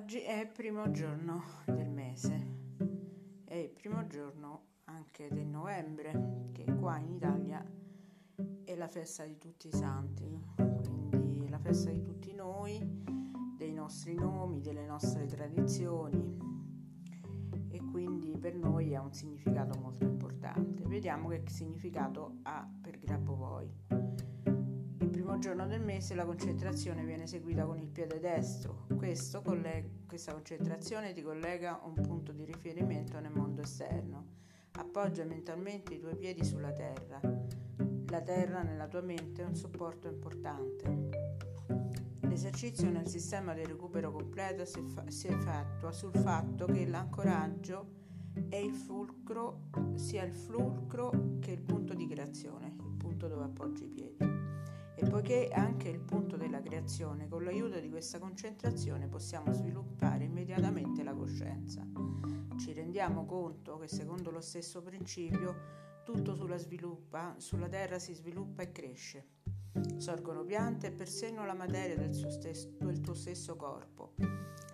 Oggi è il primo giorno del mese, è il primo giorno anche del novembre, che qua in Italia è la festa di tutti i santi, quindi la festa di tutti noi, dei nostri nomi, delle nostre tradizioni e quindi per noi ha un significato molto importante. Vediamo che significato ha per Grabovoi primo giorno del mese la concentrazione viene eseguita con il piede destro. Questo, questa concentrazione ti collega a un punto di riferimento nel mondo esterno. Appoggia mentalmente i tuoi piedi sulla terra. La terra nella tua mente è un supporto importante. L'esercizio nel sistema di recupero completo si, fa- si effettua sul fatto che l'ancoraggio è il fulcro, sia il fulcro che il punto di creazione, il punto dove appoggi i piedi. E poiché è anche il punto della creazione, con l'aiuto di questa concentrazione possiamo sviluppare immediatamente la coscienza. Ci rendiamo conto che secondo lo stesso principio tutto sulla, sviluppa, sulla terra si sviluppa e cresce. Sorgono piante e persino la materia del, stesso, del tuo stesso corpo.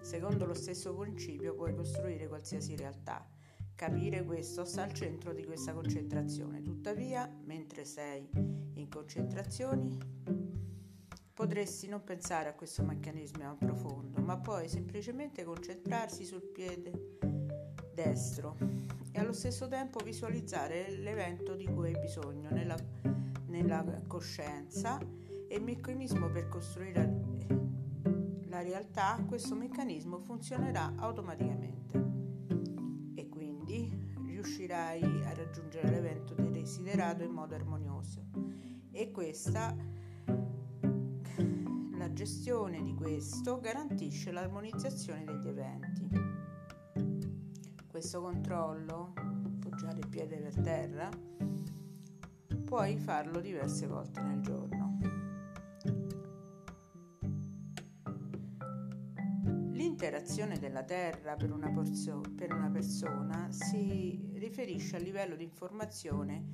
Secondo lo stesso principio puoi costruire qualsiasi realtà. Capire questo sta al centro di questa concentrazione. Tuttavia, mentre sei in concentrazioni, potresti non pensare a questo meccanismo profondo, ma poi semplicemente concentrarsi sul piede destro e allo stesso tempo visualizzare l'evento di cui hai bisogno nella, nella coscienza e il meccanismo per costruire la realtà, questo meccanismo funzionerà automaticamente riuscirai a raggiungere l'evento desiderato in modo armonioso. E questa, la gestione di questo garantisce l'armonizzazione degli eventi. Questo controllo, appoggiare il piede per terra, puoi farlo diverse volte nel giorno. L'interazione della Terra per una, porzio, per una persona si riferisce al livello di informazione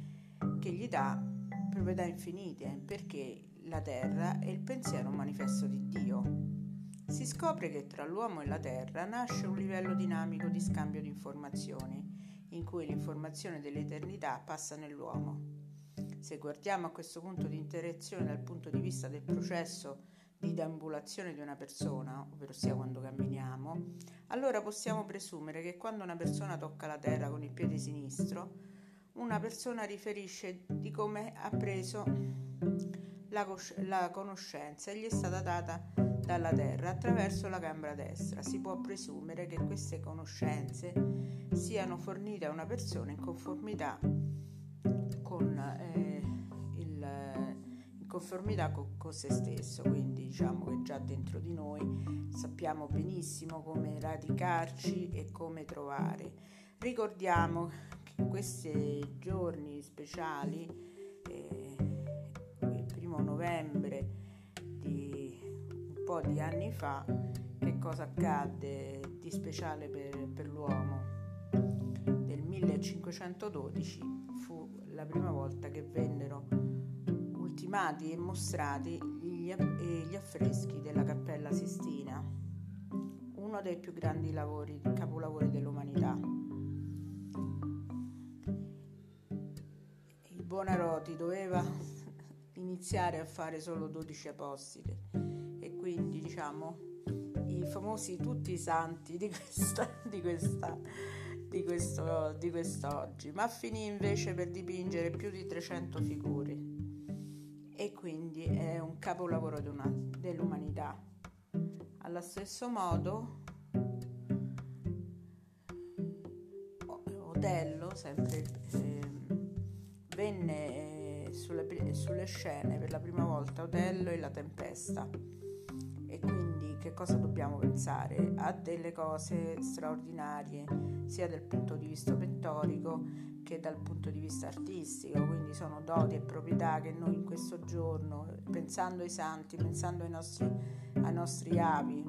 che gli dà proprietà infinite, perché la Terra è il pensiero manifesto di Dio. Si scopre che tra l'uomo e la Terra nasce un livello dinamico di scambio di informazioni, in cui l'informazione dell'eternità passa nell'uomo. Se guardiamo a questo punto di interazione dal punto di vista del processo di deambulazione di una persona, ovvero sia quando camminiamo, allora possiamo presumere che quando una persona tocca la terra con il piede sinistro, una persona riferisce di come ha preso la, cos- la conoscenza e gli è stata data dalla terra attraverso la gamba destra. Si può presumere che queste conoscenze siano fornite a una persona in conformità con eh, conformità con, con se stesso, quindi diciamo che già dentro di noi sappiamo benissimo come radicarci e come trovare. Ricordiamo che in questi giorni speciali, eh, il primo novembre di un po' di anni fa, che cosa accadde di speciale per, per l'uomo? Nel 1512 fu la prima volta che vennero ultimati e mostrati gli, gli affreschi della Cappella Sistina, uno dei più grandi lavori, capolavori dell'umanità. Il Buonarroti doveva iniziare a fare solo 12 apostoli e quindi diciamo i famosi tutti i santi di questa, di questa di, questo, di quest'oggi, ma finì invece per dipingere più di 300 figure e quindi è un capolavoro dell'umanità. Allo stesso modo, Otello, sempre eh, venne sulle, sulle scene per la prima volta Otello e la tempesta. E quindi che cosa dobbiamo pensare? A delle cose straordinarie, sia dal punto di vista pittorico che dal punto di vista artistico, quindi sono doti e proprietà che noi in questo giorno, pensando ai santi, pensando ai nostri, ai nostri avi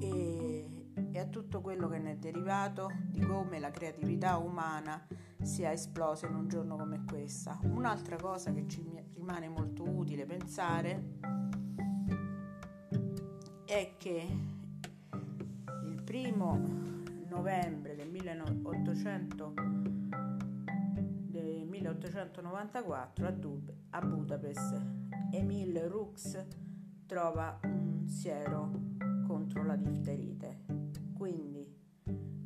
e, e a tutto quello che ne è derivato, di come la creatività umana sia esplosa in un giorno come questa. Un'altra cosa che ci rimane molto utile pensare è che primo novembre del 1800, del 1894 a, Dub, a Budapest Emil Rux trova un siero contro la difterite. Quindi,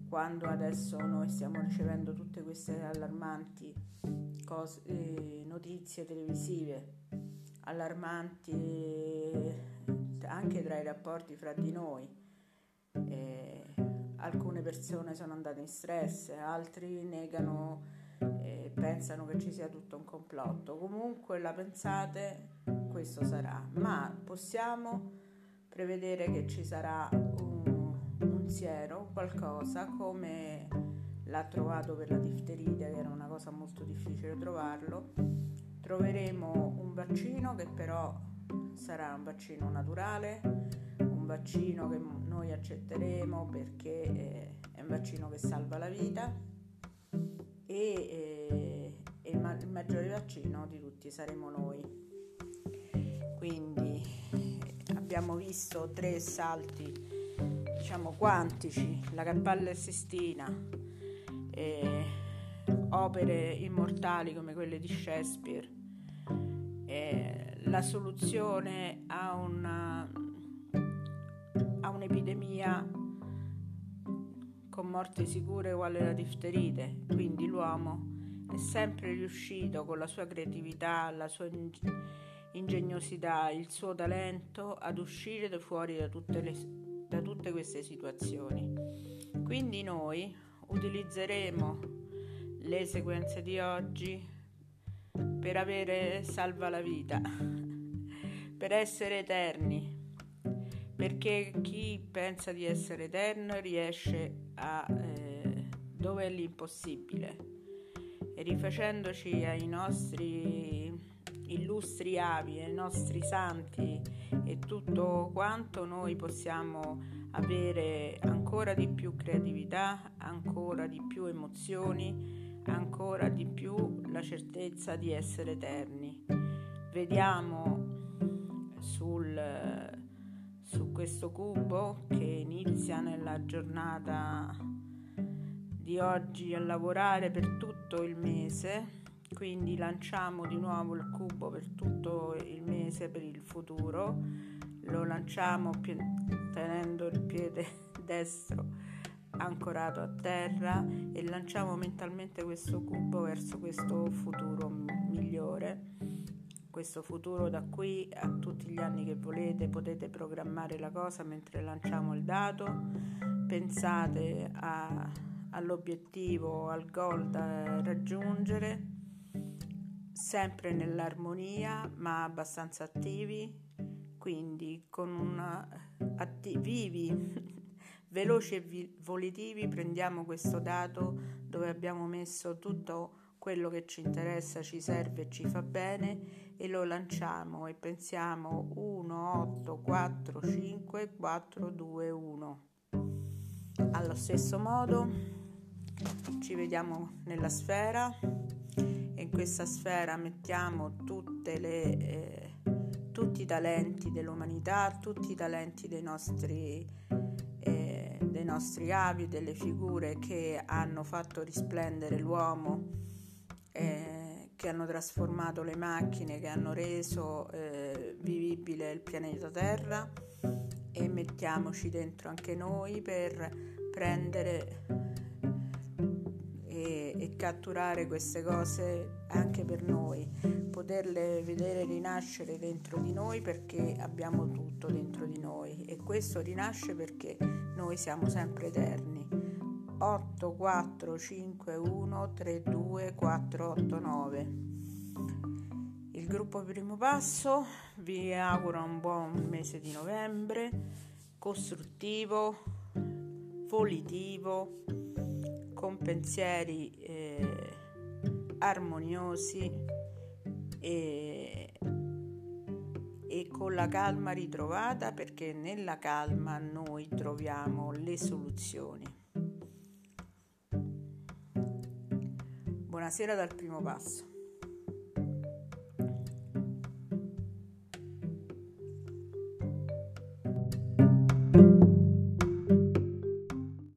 quando adesso noi stiamo ricevendo tutte queste allarmanti cose, eh, notizie televisive, allarmanti eh, anche tra i rapporti fra di noi, eh, alcune persone sono andate in stress, altri negano pensano che ci sia tutto un complotto. Comunque la pensate, questo sarà, ma possiamo prevedere che ci sarà un, un siero, qualcosa come l'ha trovato per la difterite, che era una cosa molto difficile trovarlo. Troveremo un vaccino che però sarà un vaccino naturale, un vaccino che noi accetteremo perché eh, è un vaccino che salva la vita e, e, il, ma- il maggiore vaccino di tutti saremo noi. Quindi abbiamo visto tre salti, diciamo quantici, la Cappella Sistina, eh, opere immortali come quelle di Shakespeare, eh, la soluzione a, una, a un'epidemia con morte sicure uguale la difterite, quindi l'uomo è sempre riuscito con la sua creatività, la sua ingegnosità, il suo talento ad uscire da fuori da tutte, le, da tutte queste situazioni. Quindi noi utilizzeremo le sequenze di oggi per avere salva la vita, per essere eterni perché chi pensa di essere eterno riesce a eh, dove è l'impossibile rifacendoci ai nostri illustri avi, ai nostri santi e tutto quanto noi possiamo avere ancora di più creatività, ancora di più emozioni, ancora di più la certezza di essere eterni. Vediamo sul su questo cubo che inizia nella giornata di oggi a lavorare per tutto il mese quindi lanciamo di nuovo il cubo per tutto il mese per il futuro. Lo lanciamo tenendo il piede destro ancorato a terra e lanciamo mentalmente questo cubo verso questo futuro migliore. Questo futuro da qui a tutti gli anni che volete, potete programmare la cosa mentre lanciamo il dato, pensate a, all'obiettivo, al goal da raggiungere, sempre nell'armonia ma abbastanza attivi, quindi con una attivi veloci e vi- volitivi prendiamo questo dato dove abbiamo messo tutto quello che ci interessa, ci serve e ci fa bene e lo lanciamo e pensiamo 1, 8, 4, 5, 4, 2, 1. Allo stesso modo ci vediamo nella sfera e in questa sfera mettiamo le, eh, tutti i talenti dell'umanità, tutti i talenti dei nostri, eh, dei nostri avi, delle figure che hanno fatto risplendere l'uomo. Eh, che hanno trasformato le macchine, che hanno reso eh, vivibile il pianeta Terra e mettiamoci dentro anche noi per prendere e, e catturare queste cose anche per noi, poterle vedere rinascere dentro di noi perché abbiamo tutto dentro di noi. E questo rinasce perché noi siamo sempre eterni. 8 4 5 1 3 2 4 8 9 il gruppo primo passo vi augura un buon mese di novembre costruttivo volitivo con pensieri eh, armoniosi e, e con la calma ritrovata perché nella calma noi troviamo le soluzioni Buonasera dal primo passo.